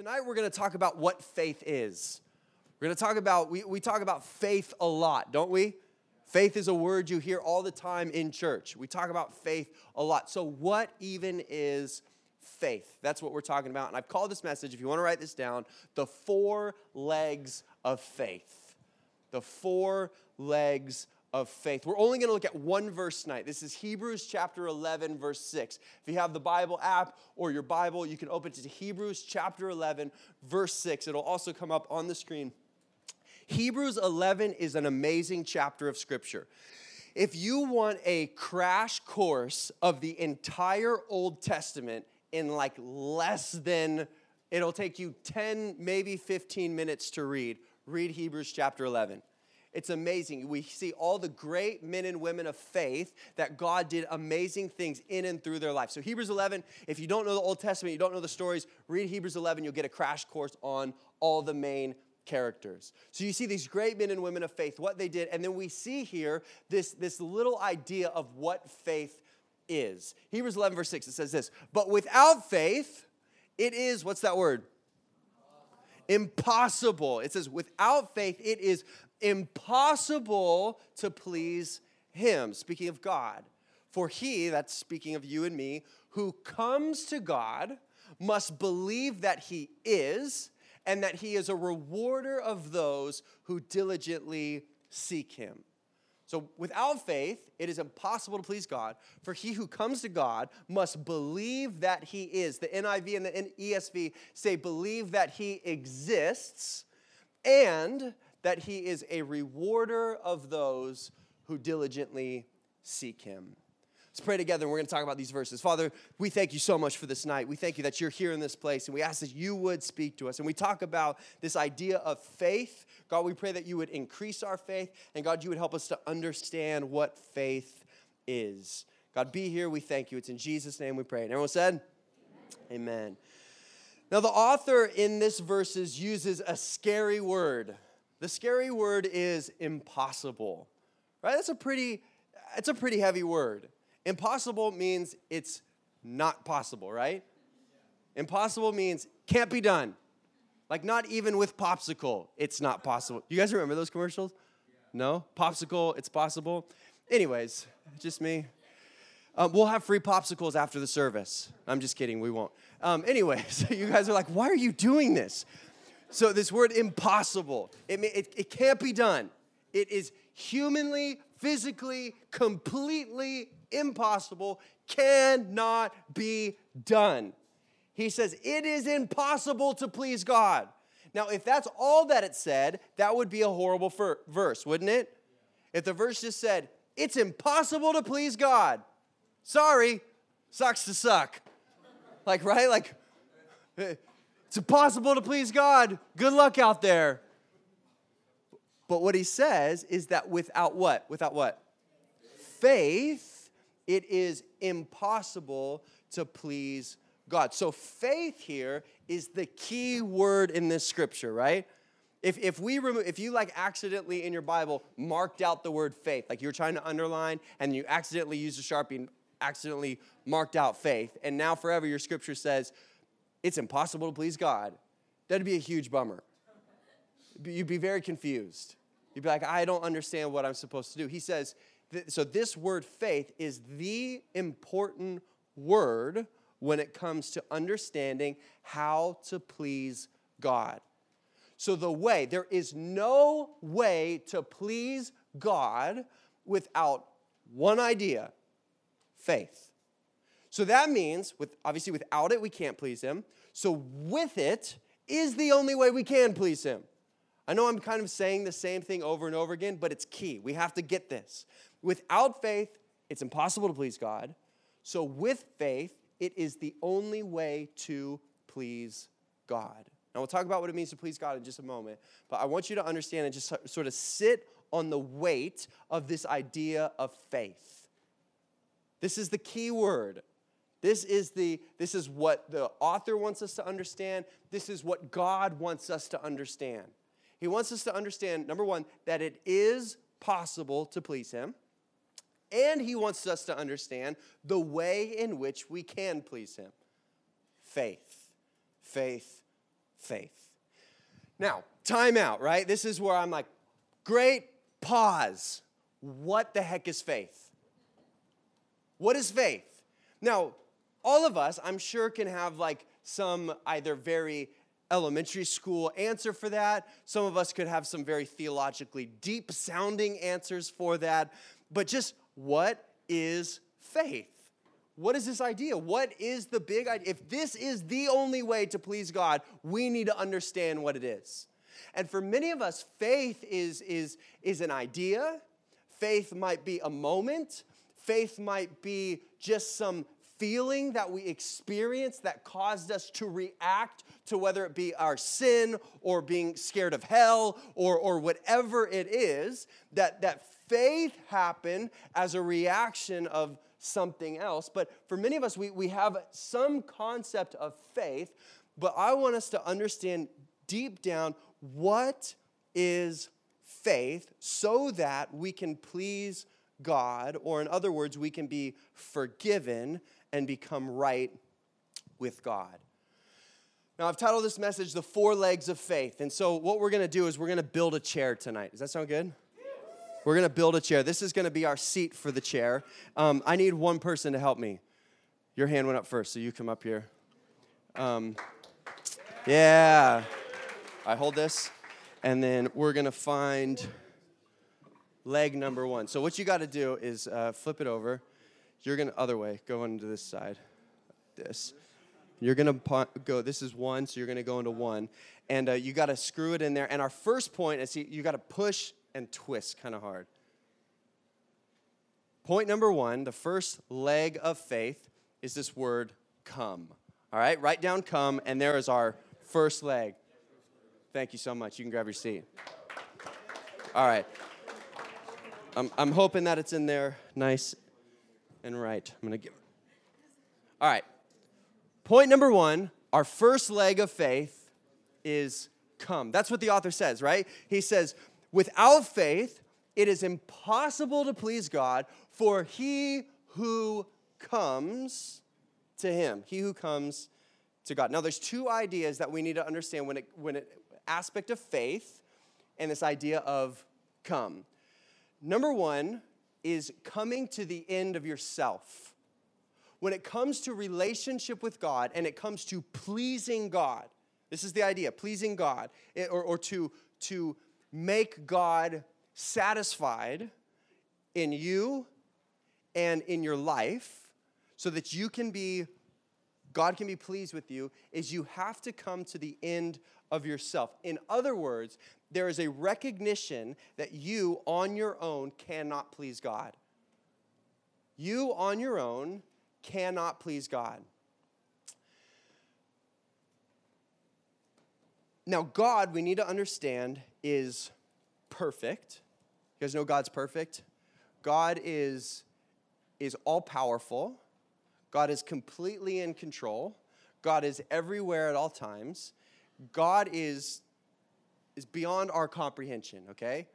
tonight we're going to talk about what faith is. We're going to talk about, we, we talk about faith a lot, don't we? Faith is a word you hear all the time in church. We talk about faith a lot. So, what even is faith? That's what we're talking about. And I've called this message, if you want to write this down, the four legs of faith. The four legs of faith. We're only going to look at one verse tonight. This is Hebrews chapter 11, verse 6. If you have the Bible app or your Bible, you can open to Hebrews chapter 11, verse 6. It'll also come up on the screen. Hebrews 11 is an amazing chapter of Scripture. If you want a crash course of the entire Old Testament in like less than, it'll take you 10, maybe 15 minutes to read, read Hebrews chapter 11. It's amazing. We see all the great men and women of faith that God did amazing things in and through their life. So, Hebrews 11, if you don't know the Old Testament, you don't know the stories, read Hebrews 11, you'll get a crash course on all the main characters. So, you see these great men and women of faith, what they did, and then we see here this, this little idea of what faith is. Hebrews 11, verse 6, it says this But without faith, it is, what's that word? Impossible. It says, without faith, it is impossible to please him. Speaking of God. For he, that's speaking of you and me, who comes to God must believe that he is and that he is a rewarder of those who diligently seek him. So, without faith, it is impossible to please God, for he who comes to God must believe that he is. The NIV and the ESV say, believe that he exists and that he is a rewarder of those who diligently seek him. Let's pray together and we're going to talk about these verses. Father, we thank you so much for this night. We thank you that you're here in this place and we ask that you would speak to us. And we talk about this idea of faith. God, we pray that you would increase our faith and God, you would help us to understand what faith is. God, be here. We thank you. It's in Jesus' name we pray. And everyone said, Amen. Amen. Now, the author in this verses uses a scary word. The scary word is impossible. Right? That's a pretty it's a pretty heavy word. Impossible means it's not possible, right? Impossible means can't be done. Like not even with popsicle, it's not possible. You guys remember those commercials? No? Popsicle, it's possible. Anyways, just me. Um, we'll have free popsicles after the service. I'm just kidding, we won't. Um, anyways, you guys are like, why are you doing this? So, this word impossible, it, it, it can't be done. It is humanly, physically, completely impossible, cannot be done. He says, It is impossible to please God. Now, if that's all that it said, that would be a horrible fir- verse, wouldn't it? If the verse just said, It's impossible to please God. Sorry, sucks to suck. Like, right? Like, it's impossible to please God. Good luck out there. But what he says is that without what? Without what? Faith, it is impossible to please God. So faith here is the key word in this scripture, right? If, if we remove, if you like accidentally in your Bible marked out the word faith, like you're trying to underline and you accidentally used a sharpie and accidentally marked out faith, and now forever your scripture says it's impossible to please God, that'd be a huge bummer. You'd be very confused. You'd be like, I don't understand what I'm supposed to do. He says, so this word faith is the important word when it comes to understanding how to please God. So, the way, there is no way to please God without one idea faith. So that means, with, obviously, without it, we can't please Him. So with it is the only way we can please Him. I know I'm kind of saying the same thing over and over again, but it's key. We have to get this. Without faith, it's impossible to please God. So with faith, it is the only way to please God. Now, we'll talk about what it means to please God in just a moment, but I want you to understand and just sort of sit on the weight of this idea of faith. This is the key word. This is, the, this is what the author wants us to understand. This is what God wants us to understand. He wants us to understand, number one, that it is possible to please Him. And He wants us to understand the way in which we can please Him faith, faith, faith. Now, time out, right? This is where I'm like, great, pause. What the heck is faith? What is faith? Now, all of us, I'm sure, can have like some either very elementary school answer for that. Some of us could have some very theologically deep sounding answers for that. But just what is faith? What is this idea? What is the big idea? If this is the only way to please God, we need to understand what it is. And for many of us, faith is, is, is an idea, faith might be a moment, faith might be just some feeling that we experienced that caused us to react to whether it be our sin or being scared of hell or, or whatever it is, that, that faith happened as a reaction of something else. But for many of us, we, we have some concept of faith, but I want us to understand deep down what is faith so that we can please God, or in other words, we can be forgiven and become right with God. Now, I've titled this message The Four Legs of Faith. And so, what we're going to do is we're going to build a chair tonight. Does that sound good? We're going to build a chair. This is going to be our seat for the chair. Um, I need one person to help me. Your hand went up first, so you come up here. Um, yeah. I hold this, and then we're going to find leg number one. So, what you got to do is uh, flip it over you're going to, other way, go into this side. This. You're going to go, this is one, so you're going to go into one. And uh, you got to screw it in there. And our first point is you got to push and twist kind of hard. Point number one, the first leg of faith is this word come. All right, write down come, and there is our first leg. Thank you so much. You can grab your seat. All right. I'm, I'm hoping that it's in there nice and right. I'm going to give. All right. Point number one our first leg of faith is come. That's what the author says, right? He says, without faith, it is impossible to please God, for he who comes to him, he who comes to God. Now, there's two ideas that we need to understand when it, when it aspect of faith and this idea of come. Number one, is coming to the end of yourself. When it comes to relationship with God and it comes to pleasing God, this is the idea pleasing God, eh, or, or to, to make God satisfied in you and in your life so that you can be, God can be pleased with you, is you have to come to the end of yourself. In other words, there is a recognition that you on your own cannot please God. You on your own cannot please God. Now, God, we need to understand, is perfect. You guys know God's perfect? God is, is all powerful. God is completely in control. God is everywhere at all times. God is is beyond our comprehension, okay?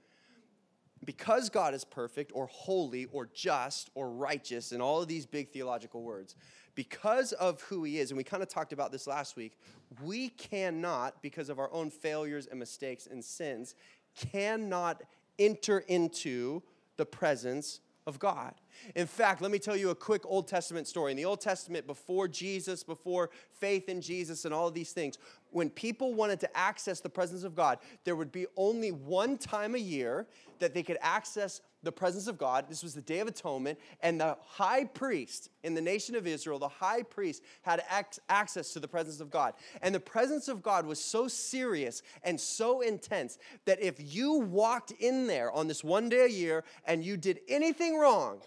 Because God is perfect or holy or just or righteous and all of these big theological words, because of who he is, and we kind of talked about this last week, we cannot, because of our own failures and mistakes and sins, cannot enter into the presence of God. In fact, let me tell you a quick Old Testament story. In the Old Testament, before Jesus, before faith in Jesus, and all of these things, when people wanted to access the presence of God, there would be only one time a year that they could access the presence of God. This was the Day of Atonement, and the high priest in the nation of Israel, the high priest, had access to the presence of God. And the presence of God was so serious and so intense that if you walked in there on this one day a year and you did anything wrong,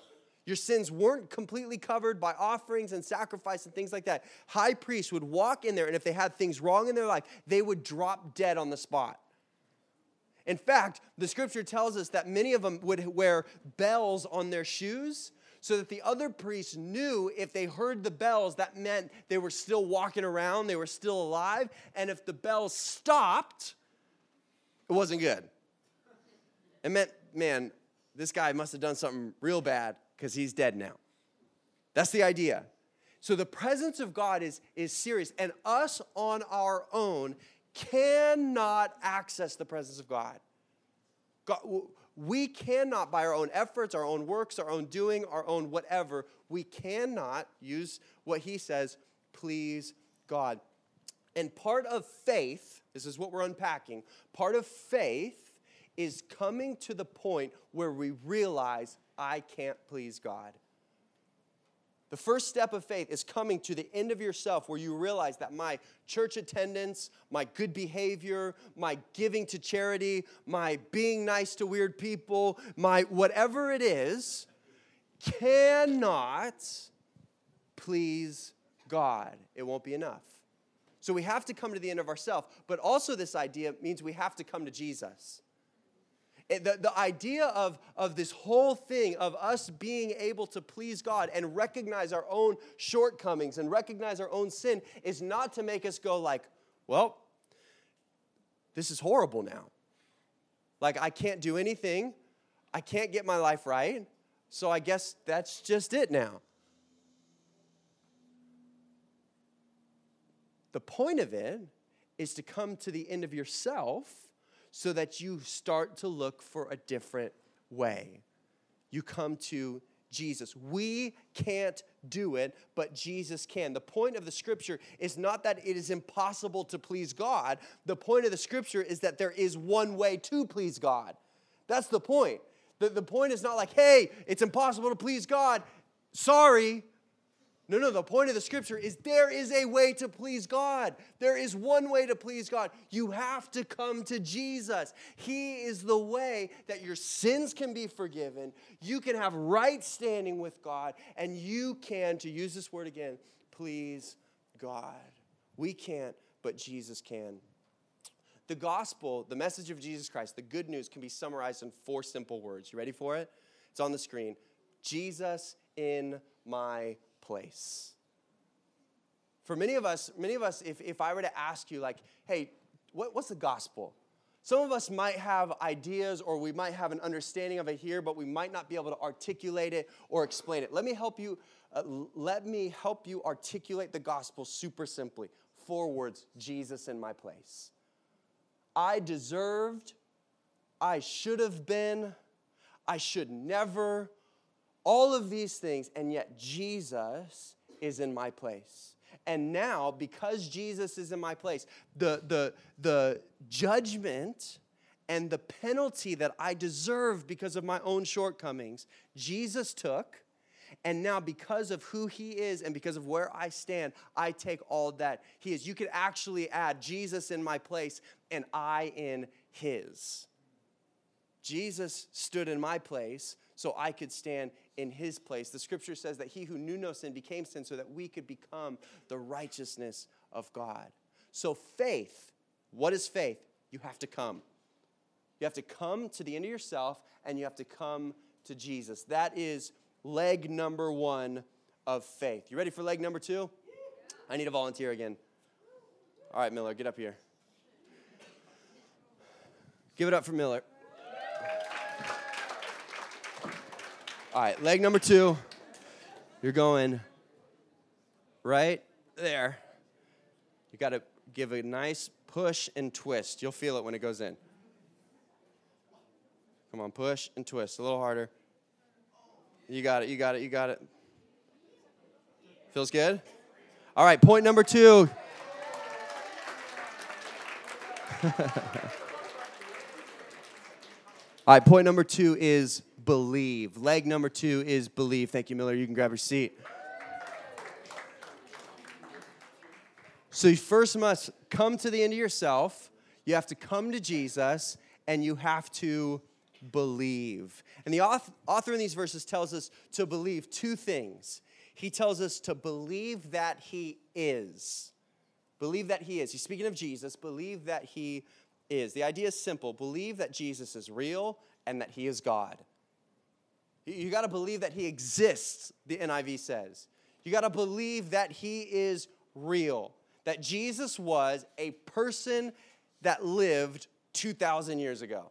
your sins weren't completely covered by offerings and sacrifice and things like that. High priests would walk in there, and if they had things wrong in their life, they would drop dead on the spot. In fact, the scripture tells us that many of them would wear bells on their shoes so that the other priests knew if they heard the bells, that meant they were still walking around, they were still alive. And if the bells stopped, it wasn't good. It meant, man, this guy must have done something real bad because he's dead now. That's the idea. So the presence of God is, is serious, and us on our own cannot access the presence of God. God we cannot, by our own efforts, our own works, our own doing, our own whatever, we cannot use what he says, please God. And part of faith, this is what we're unpacking, part of faith is coming to the point where we realize I can't please God. The first step of faith is coming to the end of yourself where you realize that my church attendance, my good behavior, my giving to charity, my being nice to weird people, my whatever it is, cannot please God. It won't be enough. So we have to come to the end of ourselves. But also, this idea means we have to come to Jesus. Eh, the, the idea of, of this whole thing of us being able to please God and recognize our own shortcomings and recognize our own sin is not to make us go like, well, this is horrible now. Like, I can't do anything. I can't get my life right. So I guess that's just it now. The point of it is to come to the end of yourself so that you start to look for a different way. You come to Jesus. We can't do it, but Jesus can. The point of the scripture is not that it is impossible to please God. The point of the scripture is that there is one way to please God. That's the point. The, the point is not like, hey, it's impossible to please God. Sorry, no, no, the point of the scripture is there is a way to please God. There is one way to please God. You have to come to Jesus. He is the way that your sins can be forgiven, you can have right standing with God, and you can, to use this word again, please God. We can't, but Jesus can. The gospel, the message of Jesus Christ, the good news can be summarized in four simple words. You ready for it? It's on the screen. Jesus in my place. For many of us, many of us, if, if I were to ask you, like, hey, what, what's the gospel? Some of us might have ideas or we might have an understanding of it here, but we might not be able to articulate it or explain it. Let me help you. Uh, let me help you articulate the gospel super simply. Four words Jesus in my place. I deserved, I should have been, I should never, all of these things, and yet Jesus is in my place. And now, because Jesus is in my place, the, the, the judgment and the penalty that I deserve because of my own shortcomings, Jesus took. And now, because of who he is and because of where I stand, I take all that he is. You could actually add Jesus in my place and I in his. Jesus stood in my place so I could stand in his place. The scripture says that he who knew no sin became sin so that we could become the righteousness of God. So, faith, what is faith? You have to come. You have to come to the end of yourself and you have to come to Jesus. That is leg number one of faith. You ready for leg number two? I need a volunteer again. All right, Miller, get up here. Give it up for Miller. All right, leg number two. You're going right there. You got to give a nice push and twist. You'll feel it when it goes in. Come on, push and twist. A little harder. You got it, you got it, you got it. Feels good? All right, point number two. All right, point number two is believe. Leg number two is believe. Thank you, Miller. You can grab your seat. So you first must come to the end of yourself. You have to come to Jesus and you have to believe. And the author in these verses tells us to believe two things. He tells us to believe that he is. Believe that he is. He's speaking of Jesus. Believe that he is. The idea is simple believe that Jesus is real and that he is God. You got to believe that he exists, the NIV says. You got to believe that he is real, that Jesus was a person that lived 2,000 years ago.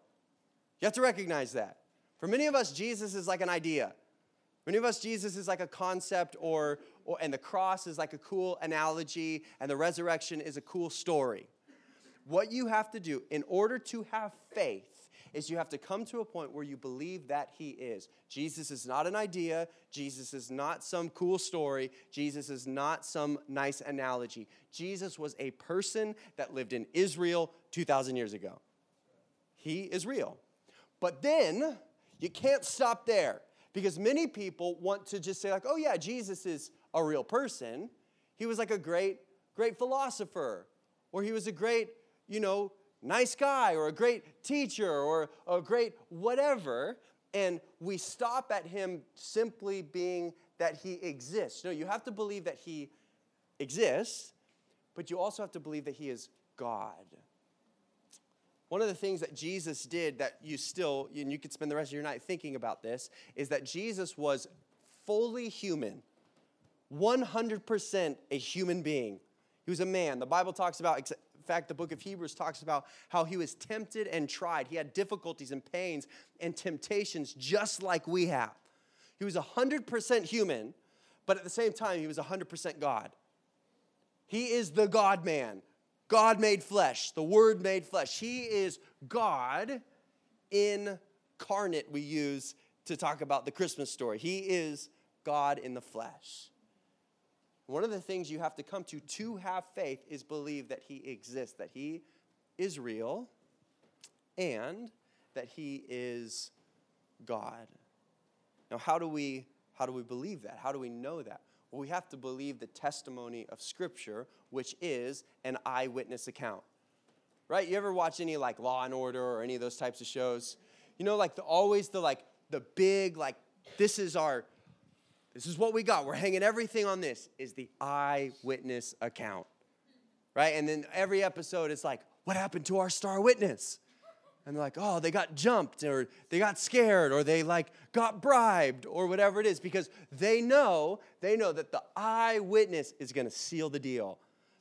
You have to recognize that. For many of us, Jesus is like an idea. Many of us, Jesus is like a concept, or, or and the cross is like a cool analogy, and the resurrection is a cool story. what you have to do in order to have faith is you have to come to a point where you believe that he is. Jesus is not an idea, Jesus is not some cool story, Jesus is not some nice analogy. Jesus was a person that lived in Israel 2,000 years ago. He is real. But then you can't stop there because many people want to just say, like, oh, yeah, Jesus is a real person. He was like a great, great philosopher, or he was a great, you know, nice guy or a great teacher or a great whatever, and we stop at him simply being that he exists. No, you have to believe that he exists, but you also have to believe that he is God. One of the things that Jesus did that you still, and you could spend the rest of your night thinking about this, is that Jesus was fully human, 100% a human being. He was a man. The Bible talks about fact, the book of Hebrews talks about how he was tempted and tried. He had difficulties and pains and temptations just like we have. He was 100% human, but at the same time, he was 100% God. He is the God man, God made flesh, the Word made flesh. He is God incarnate, we use to talk about the Christmas story. He is God in the flesh. One of the things you have to come to to have faith is believe that He exists, that He is real, and that He is God. Now, how do we how do we believe that? How do we know that? Well, we have to believe the testimony of Scripture, which is an eyewitness account. Right? You ever watch any like Law and Order or any of those types of shows? You know, like the always the like the big like this is our this is what we got. We're hanging everything on this is the eyewitness account. Right? And then every episode is like, what happened to our star witness? And they're like, oh, they got jumped or they got scared or they like got bribed or whatever it is because they know, they know that the eyewitness is going to seal the deal.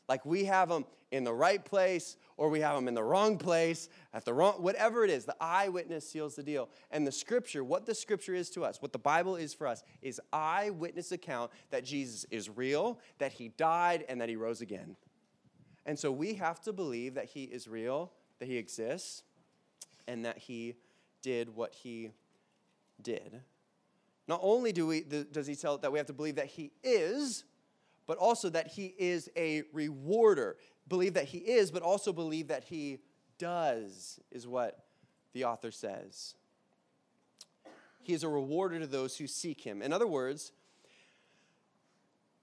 Like we have them in the right place or we have them in the wrong place, at the wrong, whatever it is, the eyewitness seals the deal. And the scripture, what the scripture is to us, what the Bible is for us, is eyewitness account that Jesus is real, that he died, and that he rose again. And so we have to believe that he is real, that he exists, and that he did what he did. Not only do we, does he tell that we have to believe that he is, but also that he is a rewarder believe that he is, but also believe that he does, is what the author says. He is a rewarder to those who seek him. In other words,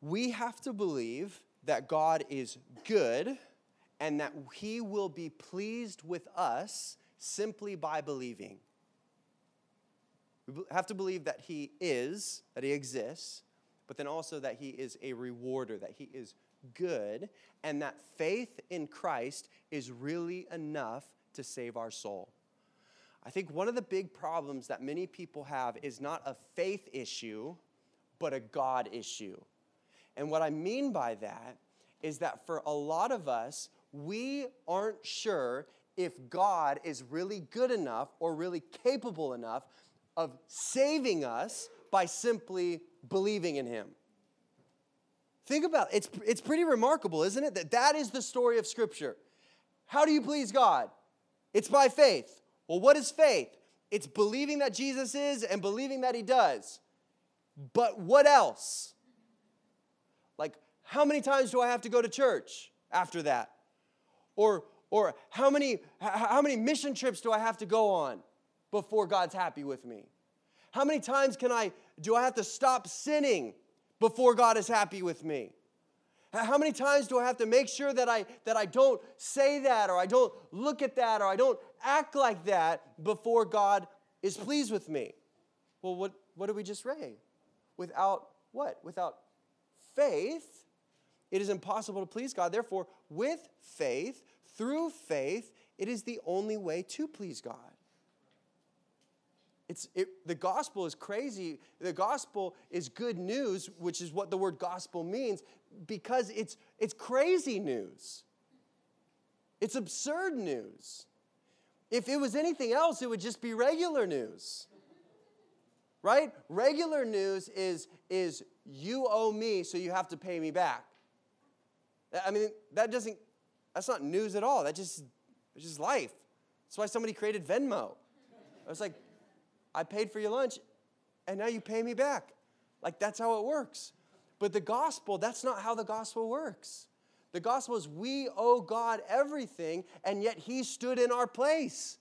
we have to believe that God is good and that he will be pleased with us simply by believing. We have to believe that he is, that he exists, but then also that he is a rewarder, that he is good, and that faith in Christ is really enough to save our soul. I think one of the big problems that many people have is not a faith issue, but a God issue. And what I mean by that is that for a lot of us, we aren't sure if God is really good enough or really capable enough of saving us by simply believing in Him. Think about it. It's, it's pretty remarkable, isn't it? That that is the story of Scripture. How do you please God? It's by faith. Well, what is faith? It's believing that Jesus is and believing that He does. But what else? Like, how many times do I have to go to church after that? Or, or how, many, how many mission trips do I have to go on before God's happy with me? How many times can I, do I have to stop sinning before God is happy with me? How many times do I have to make sure that I, that I don't say that or I don't look at that or I don't act like that before God is pleased with me? Well, what, what did we just read? Without what? Without faith, it is impossible to please God. Therefore, with faith, through faith, it is the only way to please God. It's, it, the gospel is crazy. The gospel is good news, which is what the word gospel means, because it's, it's crazy news. It's absurd news. If it was anything else, it would just be regular news. Right? Regular news is, is you owe me, so you have to pay me back. I mean, that doesn't, that's not news at all. That just, it's just life. That's why somebody created Venmo. I was like, I paid for your lunch and now you pay me back. Like that's how it works. But the gospel, that's not how the gospel works. The gospel is we owe God everything, and yet He stood in our place.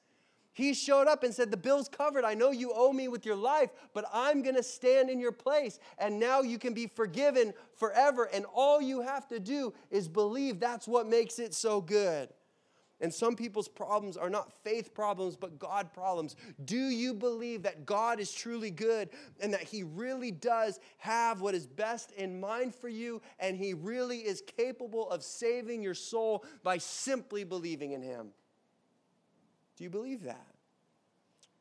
He showed up and said, The bill's covered. I know you owe me with your life, but I'm going to stand in your place. And now you can be forgiven forever. And all you have to do is believe that's what makes it so good. And some people's problems are not faith problems, but God problems. Do you believe that God is truly good and that He really does have what is best in mind for you and He really is capable of saving your soul by simply believing in Him? Do you believe that?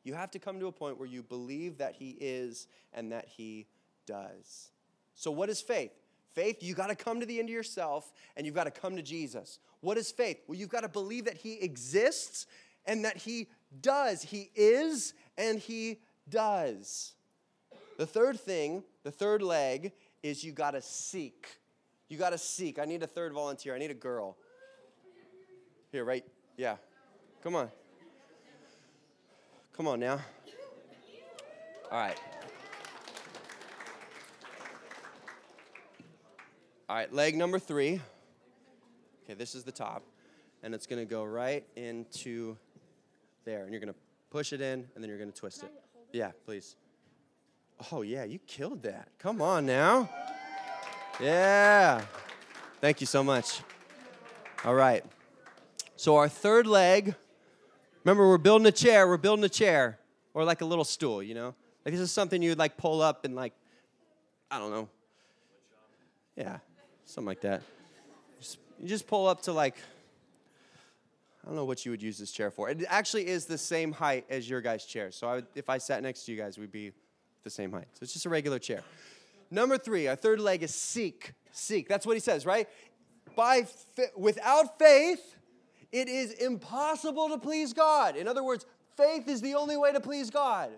You have to come to a point where you believe that He is and that He does. So, what is faith? Faith, you got to come to the end of yourself and you've got to come to Jesus. What is faith? Well, you've got to believe that He exists and that He does. He is and He does. The third thing, the third leg, is you got to seek. You got to seek. I need a third volunteer. I need a girl. Here, right? Yeah. Come on. Come on now. All right. All right, leg number three. Okay, this is the top, and it's gonna go right into there, and you're gonna push it in, and then you're gonna twist it. Yeah, please. Oh, yeah, you killed that. Come on now. Yeah. Thank you so much. All right. So, our third leg, remember, we're building a chair, we're building a chair, or like a little stool, you know? Like, this is something you'd like pull up and, like, I don't know. Yeah, something like that. Just, you just pull up to like, I don't know what you would use this chair for. It actually is the same height as your guys' chair. So I would, if I sat next to you guys, we'd be the same height. So it's just a regular chair. Number three, our third leg is seek. Seek. That's what he says, right? By without faith, it is impossible to please God. In other words, faith is the only way to please God.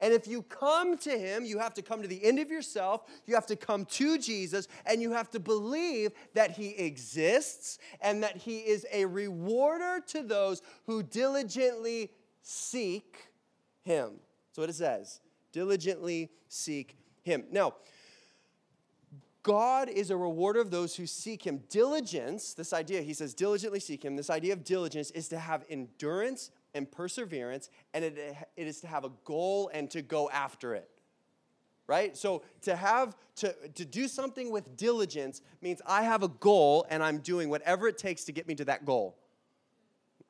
And if you come to Him, you have to come to the end of yourself, you have to come to Jesus, and you have to believe that He exists and that He is a rewarder to those who diligently seek Him. That's what it says diligently seek Him. Now, God is a rewarder of those who seek him. Diligence, this idea, he says, diligently seek him. This idea of diligence is to have endurance and perseverance, and it, it is to have a goal and to go after it. Right? So to have to, to do something with diligence means I have a goal and I'm doing whatever it takes to get me to that goal.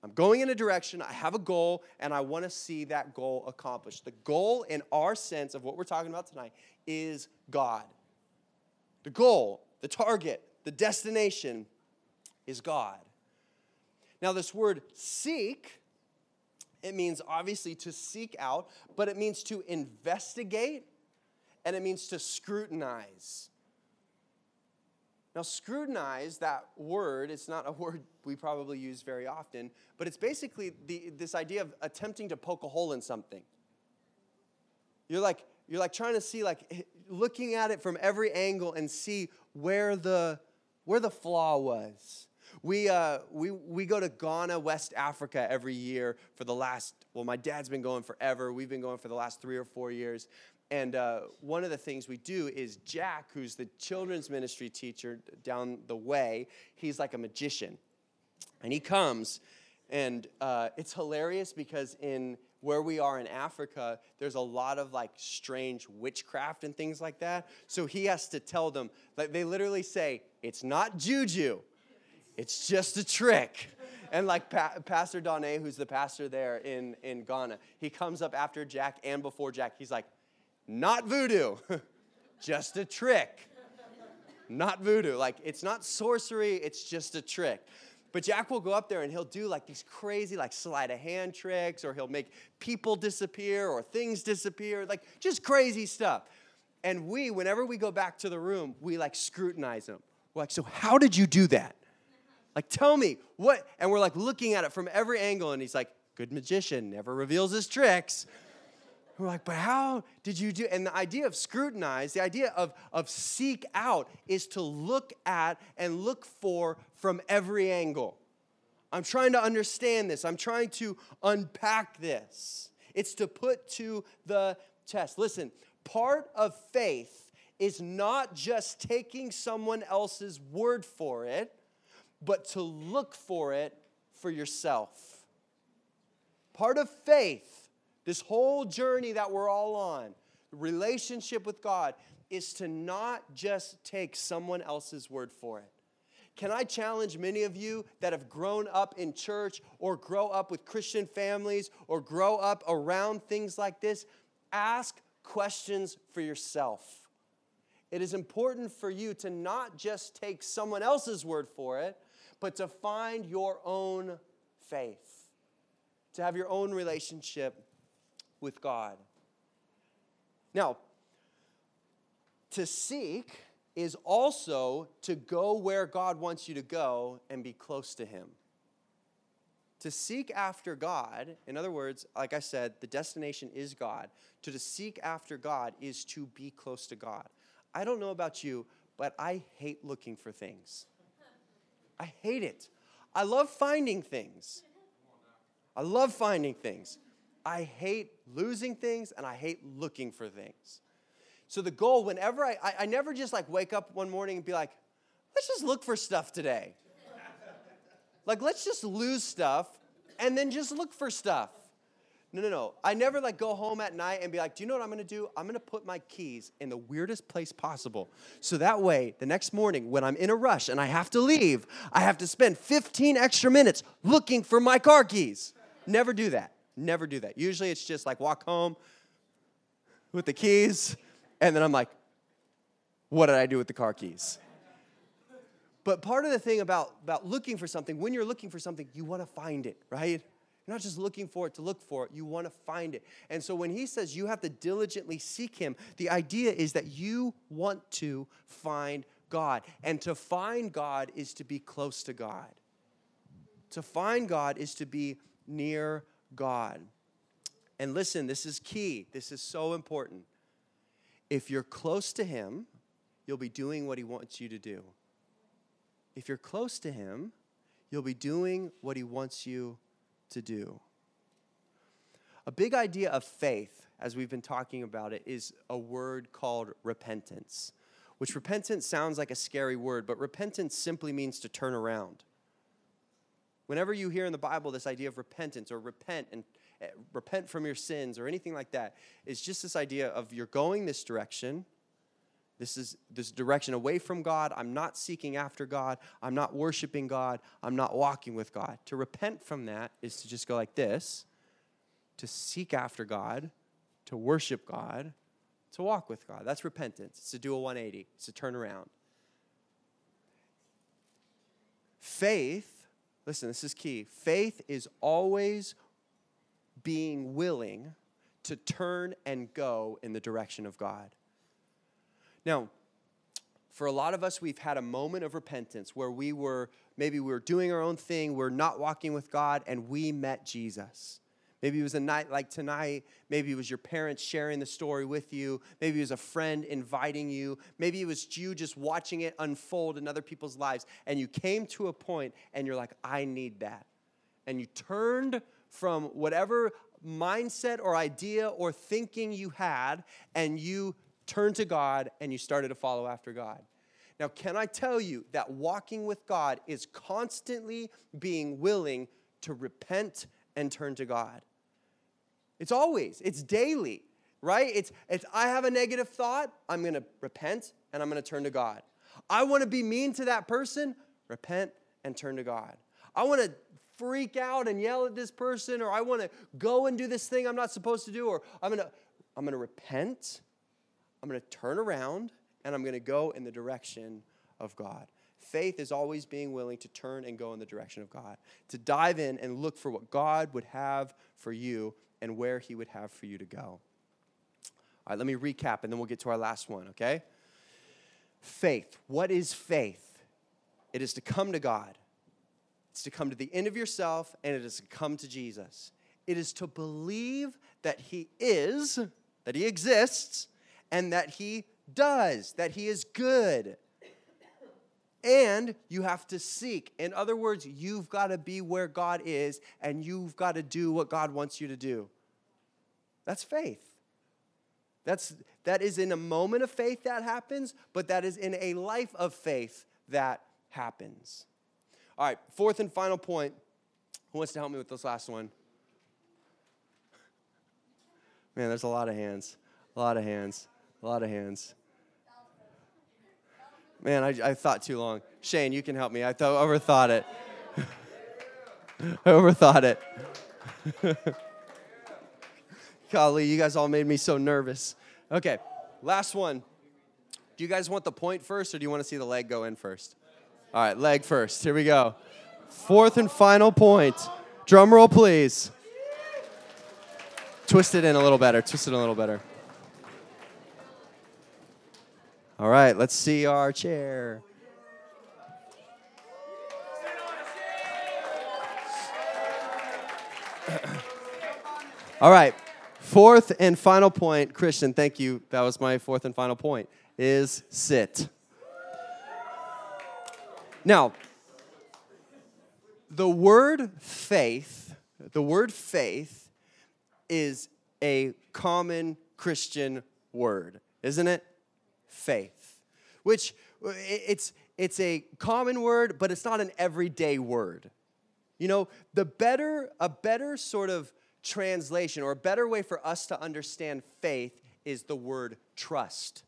I'm going in a direction, I have a goal, and I want to see that goal accomplished. The goal, in our sense of what we're talking about tonight, is God. The goal, the target, the destination is God. Now, this word seek it means obviously to seek out, but it means to investigate and it means to scrutinize. Now, scrutinize, that word, it's not a word we probably use very often, but it's basically the, this idea of attempting to poke a hole in something. You're like, you're like trying to see, like, looking at it from every angle and see where the, where the flaw was. We, uh, we, we go to Ghana, West Africa every year for the last, well, my dad's been going forever. We've been going for the last three or four years. And uh, one of the things we do is Jack, who's the children's ministry teacher down the way, he's like a magician. And he comes, and uh, it's hilarious because in where we are in Africa, there's a lot of like strange witchcraft and things like that. So he has to tell them, like they literally say, it's not juju. It's just a trick. And like pa- Pastor Donay, who's the pastor there in, in Ghana, he comes up after Jack and before Jack. He's like, not voodoo, just a trick. Not voodoo. Like, it's not sorcery, it's just a trick. But Jack will go up there and he'll do like these crazy, like sleight of hand tricks, or he'll make people disappear or things disappear, like just crazy stuff. And we, whenever we go back to the room, we like scrutinize him. We're like, so how did you do that? Like, tell me what? And we're like looking at it from every angle, and he's like, good magician, never reveals his tricks. We're like, but how did you do? And the idea of scrutinize, the idea of, of seek out, is to look at and look for from every angle. I'm trying to understand this. I'm trying to unpack this. It's to put to the test. Listen, part of faith is not just taking someone else's word for it, but to look for it for yourself. Part of faith, this whole journey that we're all on, relationship with God, is to not just take someone else's word for it. Can I challenge many of you that have grown up in church or grow up with Christian families or grow up around things like this? Ask questions for yourself. It is important for you to not just take someone else's word for it, but to find your own faith, to have your own relationship with God. Now, to seek is also to go where God wants you to go and be close to Him. To seek after God, in other words, like I said, the destination is God. To, seek after God is to be close to God. I don't know about you, but I hate looking for things. I hate it. I love finding things. I love finding things. I hate losing things and I hate looking for things. So the goal, whenever I, I, I never just like wake up one morning and be like, let's just look for stuff today. like, let's just lose stuff and then just look for stuff. No, no, no. I never like go home at night and be like, do you know what I'm gonna do? I'm gonna put my keys in the weirdest place possible. So that way, the next morning when I'm in a rush and I have to leave, I have to spend 15 extra minutes looking for my car keys. Never do that. Never do that. Usually it's just like walk home with the keys and then I'm like, what did I do with the car keys? But part of the thing about, about looking for something, when you're looking for something, you want to find it, right? You're not just looking for it to look for it, you want to find it. And so when he says you have to diligently seek him, the idea is that you want to find God. And to find God is to be close to God. To find God is to be near God. And listen, this is key. This is so important. If you're close to Him, you'll be doing what He wants you to do. If you're close to Him, you'll be doing what He wants you to do. A big idea of faith, as we've been talking about it, is a word called repentance, which repentance sounds like a scary word, but repentance simply means to turn around. Whenever you hear in the Bible this idea of repentance or repent and Eh, repent from your sins or anything like that. It's just this idea of you're going this direction. This is this direction away from God. I'm not seeking after God. I'm not worshiping God. I'm not walking with God. To repent from that is to just go like this to seek after God, to worship God, to walk with God. That's repentance. It's to do a 180, it's to turn around. Faith, listen, this is key. Faith is always being willing to turn and go in the direction of God. Now, for a lot of us, we've had a moment of repentance where we were, maybe we were doing our own thing, we're not walking with God, and we met Jesus. Maybe it was a night like tonight. Maybe it was your parents sharing the story with you. Maybe it was a friend inviting you. Maybe it was you just watching it unfold in other people's lives. And you came to a point and you're like, I need that. And you turned from whatever mindset or idea or thinking you had, and you turned to God and you started to follow after God. Now, can I tell you that walking with God is constantly being willing to repent and turn to God? It's always, it's daily, right? It's, it's I have a negative thought, I'm gonna repent and I'm gonna turn to God. I wanna be mean to that person, repent and turn to God. I wanna freak out and yell at this person or I want to go and do this thing I'm not supposed to do or I'm to I'm to repent. I'm going to turn around and I'm going to go in the direction of God. Faith is always being willing to turn and go in the direction of God, to dive in and look for what God would have for you and where He would have for you to go. All right, let me recap and then we'll get to our last one, okay? Faith. What is faith? It is to come to God it's to come to the end of yourself and it is to come to Jesus. It is to believe that He is, that He exists, and that He does, that He is good. and you have to seek. In other words, you've got to be where God is and you've got to do what God wants you to do. That's faith. That's that is in a moment of faith that happens, but that is in a life of faith that happens. All right, fourth and final point. Who wants to help me with this last one? Man, there's a lot of hands. A lot of hands. A lot of hands. Man, I, I thought too long. Shane, you can help me. I thought, overthought it. I overthought it. Golly, you guys all made me so nervous. Okay, last one. Do you guys want the point first or do you want to see the leg go in first? All right, leg first. Here we go. Fourth and final point. Drum roll, please. Twist it in a little better. Twist it in a little better. All right, let's see our chair. All right, fourth and final point, Christian, thank you. That was my fourth and final point, is sit. Now, the word faith, the word faith is a common Christian word, isn't it? Faith, which uh, it's, it's a common word, but it's not an everyday word. You know, the better, a better sort of translation or a better way for us to understand faith is the word trust.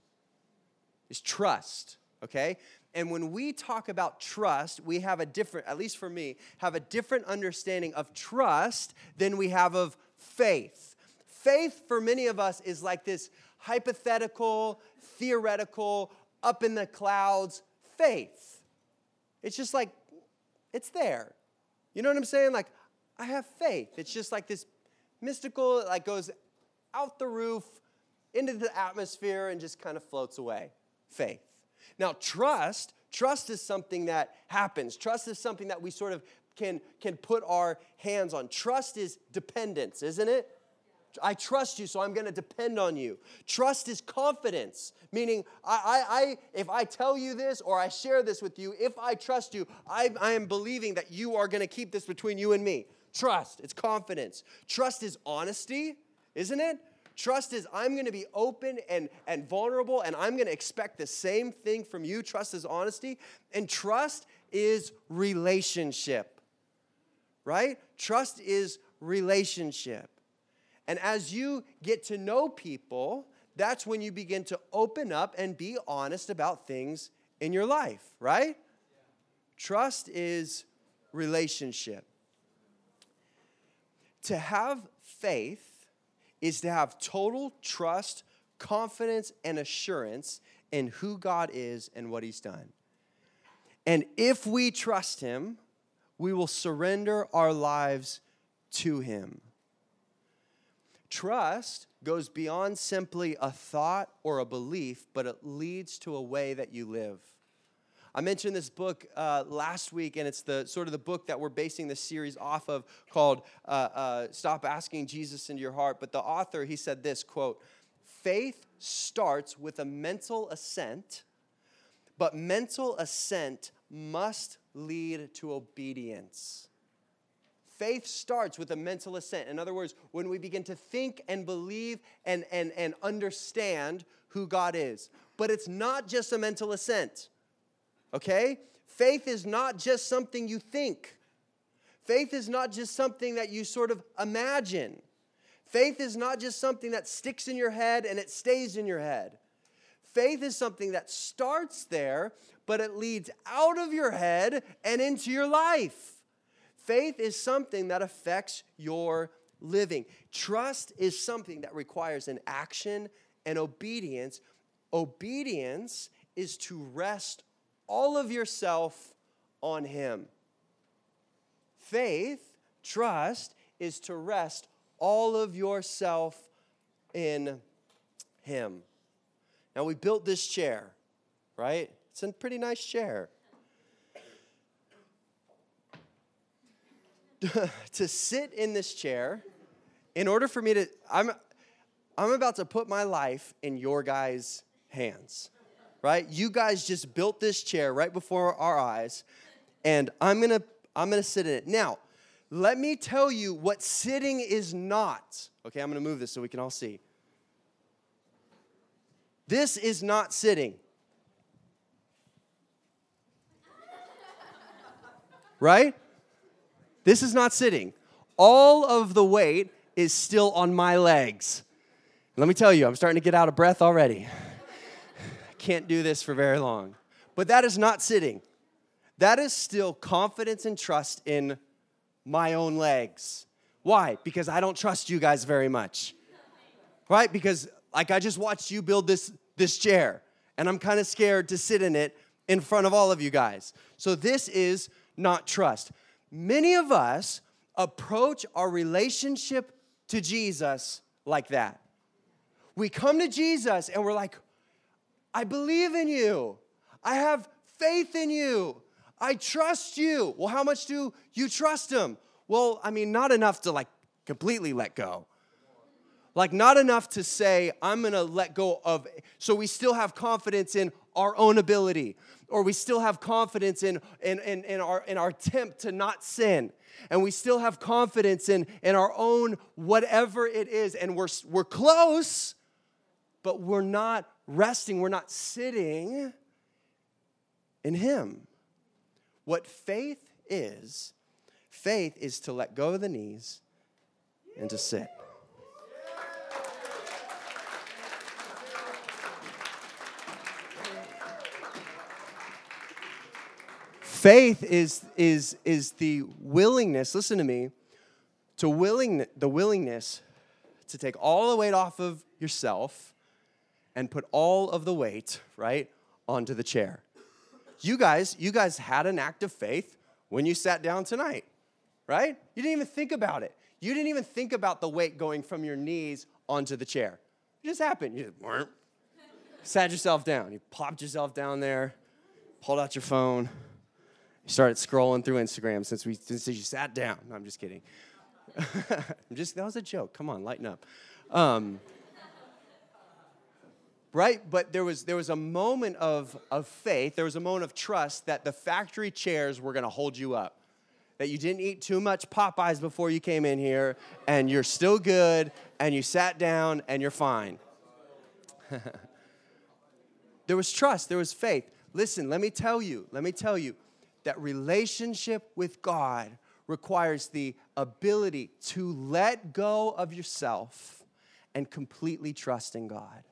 Is trust, okay? And when we talk about trust, we have a different, at least for me, have a different understanding of trust than we have of faith. Faith for many of us is like this hypothetical, theoretical, up in the clouds faith. It's just like, it's there. You know what I'm saying? Like, I have faith. It's just like this mystical, like goes out the roof into the atmosphere and just kind of floats away. Faith. Now, trust, trust is something that happens. Trust is something that we sort of can, can put our hands on. Trust is dependence, isn't it? I trust you, so I'm going to depend on you. Trust is confidence, meaning I, I, I, if I tell you this or I share this with you, if I trust you, I, I am believing that you are going to keep this between you and me. Trust, it's confidence. Trust is honesty, isn't it? Trust is I'm going to be open and, and vulnerable, and I'm going to expect the same thing from you. Trust is honesty. And trust is relationship, right? Trust is relationship. And as you get to know people, that's when you begin to open up and be honest about things in your life, right? Trust is relationship. To have faith is to have total trust, confidence, and assurance in who God is and what He's done. And if we trust Him, we will surrender our lives to Him. Trust goes beyond simply a thought or a belief, but it leads to a way that you live. I mentioned this book uh, last week, and it's the sort of the book that we're basing this series off of, called uh, uh, "Stop Asking Jesus into Your Heart." But the author he said this quote: "Faith starts with a mental assent, but mental assent must lead to obedience." Faith starts with a mental assent. In other words, when we begin to think and believe and, and, and understand who God is. But it's not just a mental assent, okay? Faith is not just something you think, faith is not just something that you sort of imagine. Faith is not just something that sticks in your head and it stays in your head. Faith is something that starts there, but it leads out of your head and into your life. Faith is something that affects your living. Trust is something that requires an action and obedience. Obedience is to rest all of yourself on Him. Faith, trust, is to rest all of yourself in Him. Now, we built this chair, right? It's a pretty nice chair. to sit in this chair in order for me to I'm I'm about to put my life in your guys' hands. right? You guys just built this chair right before our eyes, and I'm gonna I'm gonna sit in it. Now, let me tell you what sitting is not. Okay, I'm gonna move this so we can all see. This is not sitting. Right? This is not sitting. All of the weight is still on my legs. Let me tell you, I'm starting to get out of breath already. I can't do this for very long. But that is not sitting. That is still confidence and trust in my own legs. Why? Because I don't trust you guys very much. Right? Because like I just watched you build this this chair and I'm kind of scared to sit in it in front of all of you guys. So this is not trust. Many of us approach our relationship to Jesus like that. We come to Jesus and we're like, I believe in you. I have faith in you. I trust you. Well, how much do you trust him? Well, I mean, not enough to like completely let go. Like, not enough to say, I'm gonna let go of, so we still have confidence in our own ability, or we still have confidence in, in, in, in, our, in our attempt to not sin, and we still have confidence in, in our own whatever it is, and we're, we're close, but we're not resting, we're not sitting in Him. What faith is, faith is to let go of the knees and to sit. Faith is, is, is the willingness, listen to me, to willing, the willingness to take all the weight off of yourself and put all of the weight, right, onto the chair. You guys, you guys had an act of faith when you sat down tonight, right? You didn't even think about it. You didn't even think about the weight going from your knees onto the chair. It just happened. You just sat yourself down. You plopped yourself down there, pulled out your phone started scrolling through Instagram since we since you sat down. No, I'm just kidding. I'm just that was a joke. Come on, lighten up. Um, right? But there was there was a moment of of faith. There was a moment of trust that the factory chairs were going to hold you up. That you didn't eat too much Popeyes before you came in here, and you're still good, and you sat down, and you're fine. there was trust. There was faith. Listen, let me tell you. Let me tell you that relationship with God requires the ability to let go of yourself and completely trust in God.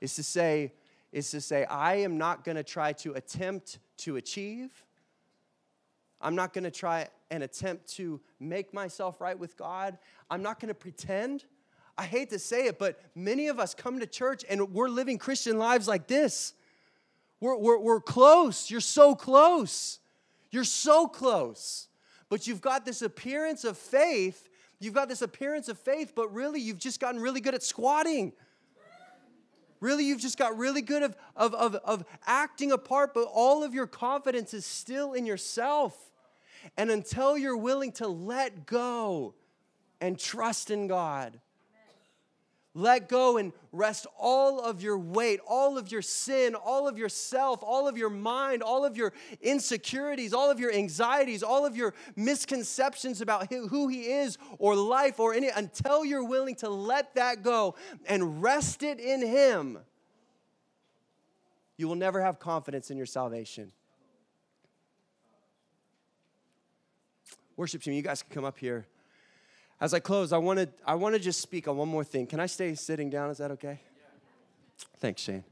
Is to say, is to say, I am not going to try to attempt to achieve. I'm not going to try and attempt to make myself right with God. I'm not going to pretend. I hate to say it, but many of us come to church and we're living Christian lives like this. We're, we're, we're close. You're so close. You're so close. But you've got this appearance of faith. You've got this appearance of faith, but really you've just gotten really good at squatting. Really, you've just got really good of, of, of, of acting a part, but all of your confidence is still in yourself. And until you're willing to let go and trust in God, let go and rest all of your weight, all of your sin, all of yourself, all of your mind, all of your insecurities, all of your anxieties, all of your misconceptions about who He is or life or any, until you're willing to let that go and rest it in Him, you will never have confidence in your salvation. Worship team, you guys can come up here. As I close, I want to I want to just speak on one more thing. Can I stay sitting down? Is that okay? Thanks, Shane.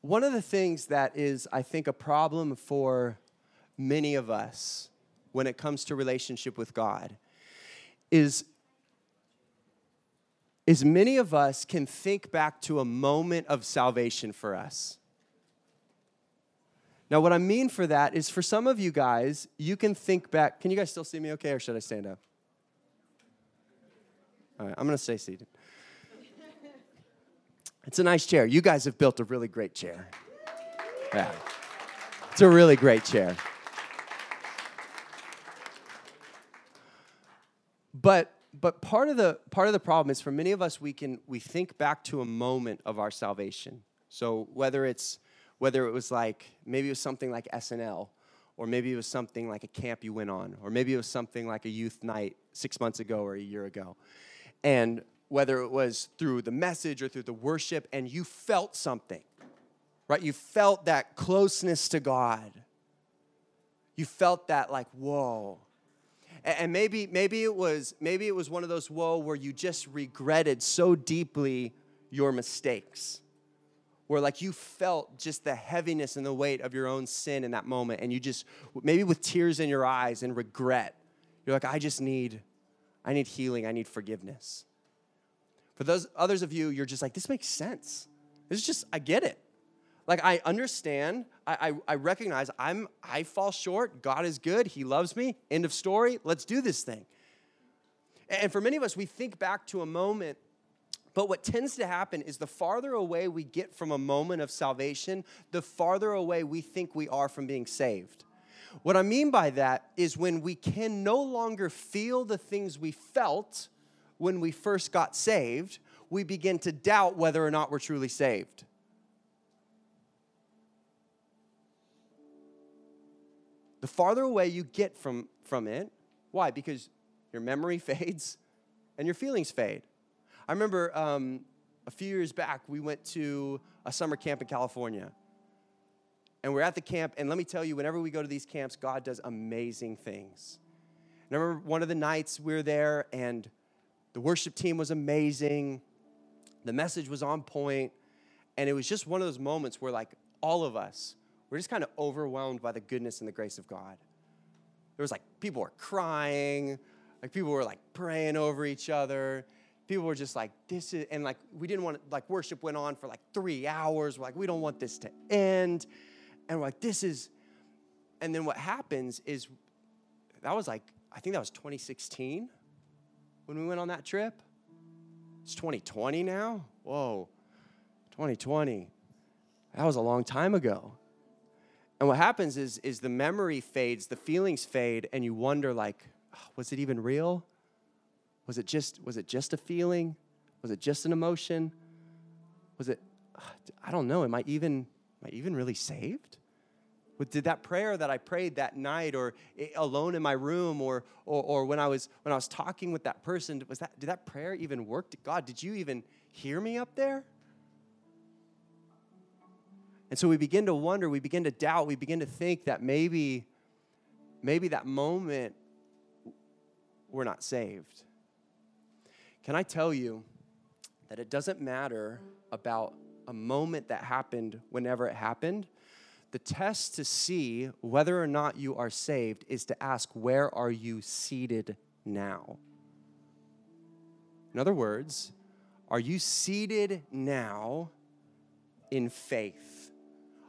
one of the things that is, I think, a problem for many of us when it comes to relationship with God is is many of us can think back to a moment of salvation for us. Now, what I mean for that is for some of you guys, you can think back. Can you guys still see me okay, or should I stand up? All right, I'm going to stay seated. It's a nice chair. You guys have built a really great chair. Yeah. It's a really great chair. But but part of the part of the problem is for many of us we can we think back to a moment of our salvation. So whether it's whether it was like maybe it was something like SNL or maybe it was something like a camp you went on or maybe it was something like a youth night 6 months ago or a year ago. And whether it was through the message or through the worship and you felt something. Right? You felt that closeness to God. You felt that like whoa and maybe, maybe, it was, maybe it was one of those whoa where you just regretted so deeply your mistakes. Where like you felt just the heaviness and the weight of your own sin in that moment, and you just maybe with tears in your eyes and regret, you're like, I just need, I need healing, I need forgiveness. For those others of you, you're just like, this makes sense. This is just, I get it. Like I understand, I, I, I, recognize I'm I fall short. God is good. He loves me. End of story. Let's do this thing. And for many of us, we think back to a moment, but what tends to happen is the farther away we get from a moment of salvation, the farther away we think we are from being saved. What I mean by that is when we can no longer feel the things we felt when we first got saved, we begin to doubt whether or not we're truly saved. the farther away you get from, from it. Why? Because your memory fades and your feelings fade. I remember um, a few years back, we went to a summer camp in California. And we're at the camp, and let me tell you, whenever we go to these camps, God does amazing things. And I remember one of the nights we were there, and the worship team was amazing. The message was on point, and it was just one of those moments where, like, all of us we're just kind of overwhelmed by the goodness and the grace of God. There was like people were crying, like people were like praying over each other. People were just like, this is, and like we didn't want, like worship went on for like three hours. We're like, we don't want this to end. And we're like, this is, and then what happens is that was like, I think that was 2016 when we went on that trip. It's 2020 now. Whoa, 2020. That was a long time ago. And what happens is, is the memory fades, the feelings fade, and you wonder like, was it even real? Was it just was it just a feeling? Was it just an emotion? Was it I don't know, am I even am I even really saved? Did that prayer that I prayed that night or alone in my room or, or, or when I was when I was talking with that person, was that did that prayer even work? God, did you even hear me up there? And so we begin to wonder, we begin to doubt, we begin to think that maybe, maybe that moment we're not saved. Can I tell you that it doesn't matter about a moment that happened whenever it happened? The test to see whether or not you are saved is to ask, where are you seated now? In other words, are you seated now in faith?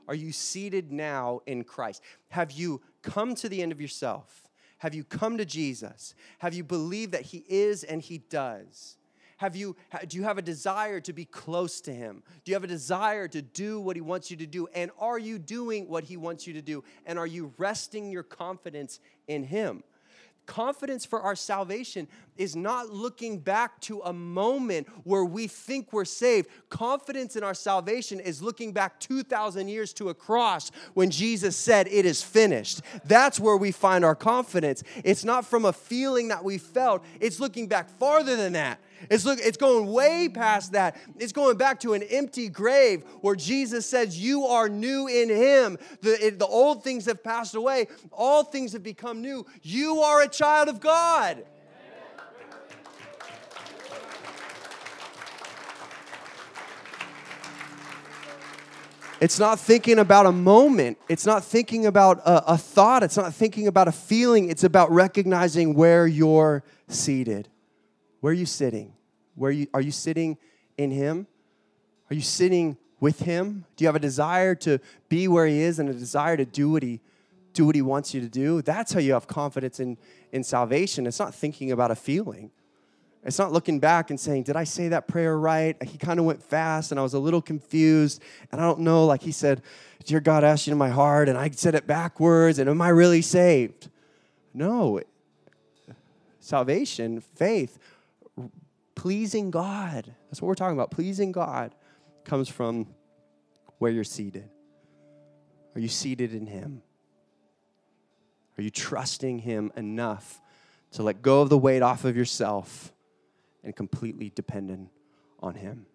Are you seated now in Christ? Have you come to the end of yourself? Have you come to Jesus? Have you believed that He is and He does? Have you, do you have a desire to be close to Him? Do you have a desire to do what He wants you to do? And are you doing what He wants you to do? And are you resting your confidence in Him? Confidence for our salvation is not looking back to a moment where we think we're saved. Confidence in our salvation is looking back 2,000 years to a cross when Jesus said, It is finished. That's where we find our confidence. It's not from a feeling that we felt, it's looking back farther than that. It's, look, it's going way past that. It's going back to an empty grave where Jesus says, You are new in Him. The, it, the old things have passed away, all things have become new. You are a child of God. It's not thinking about a moment. It's not thinking about a, a, thought. It's not thinking about a feeling. It's about recognizing where you're seated. Where are you sitting? Where are you, are you sitting in Him? Are you sitting with Him? Do you have a desire to be where He is and a desire to do what He do what He wants you to do? That's how you have confidence in, in salvation. It's not thinking about a feeling. It's not looking back and saying, Did I say that prayer right? He kind of went fast and I was a little confused. And I don't know, like he said, Dear God, I asked you in my heart, and I said it backwards, and am I really saved? No, salvation, faith, pleasing God, that's what we're talking about. Pleasing God comes from where you're seated. Are you seated in Him? Are you trusting Him enough to let go of the weight off of yourself and completely dependent on Him?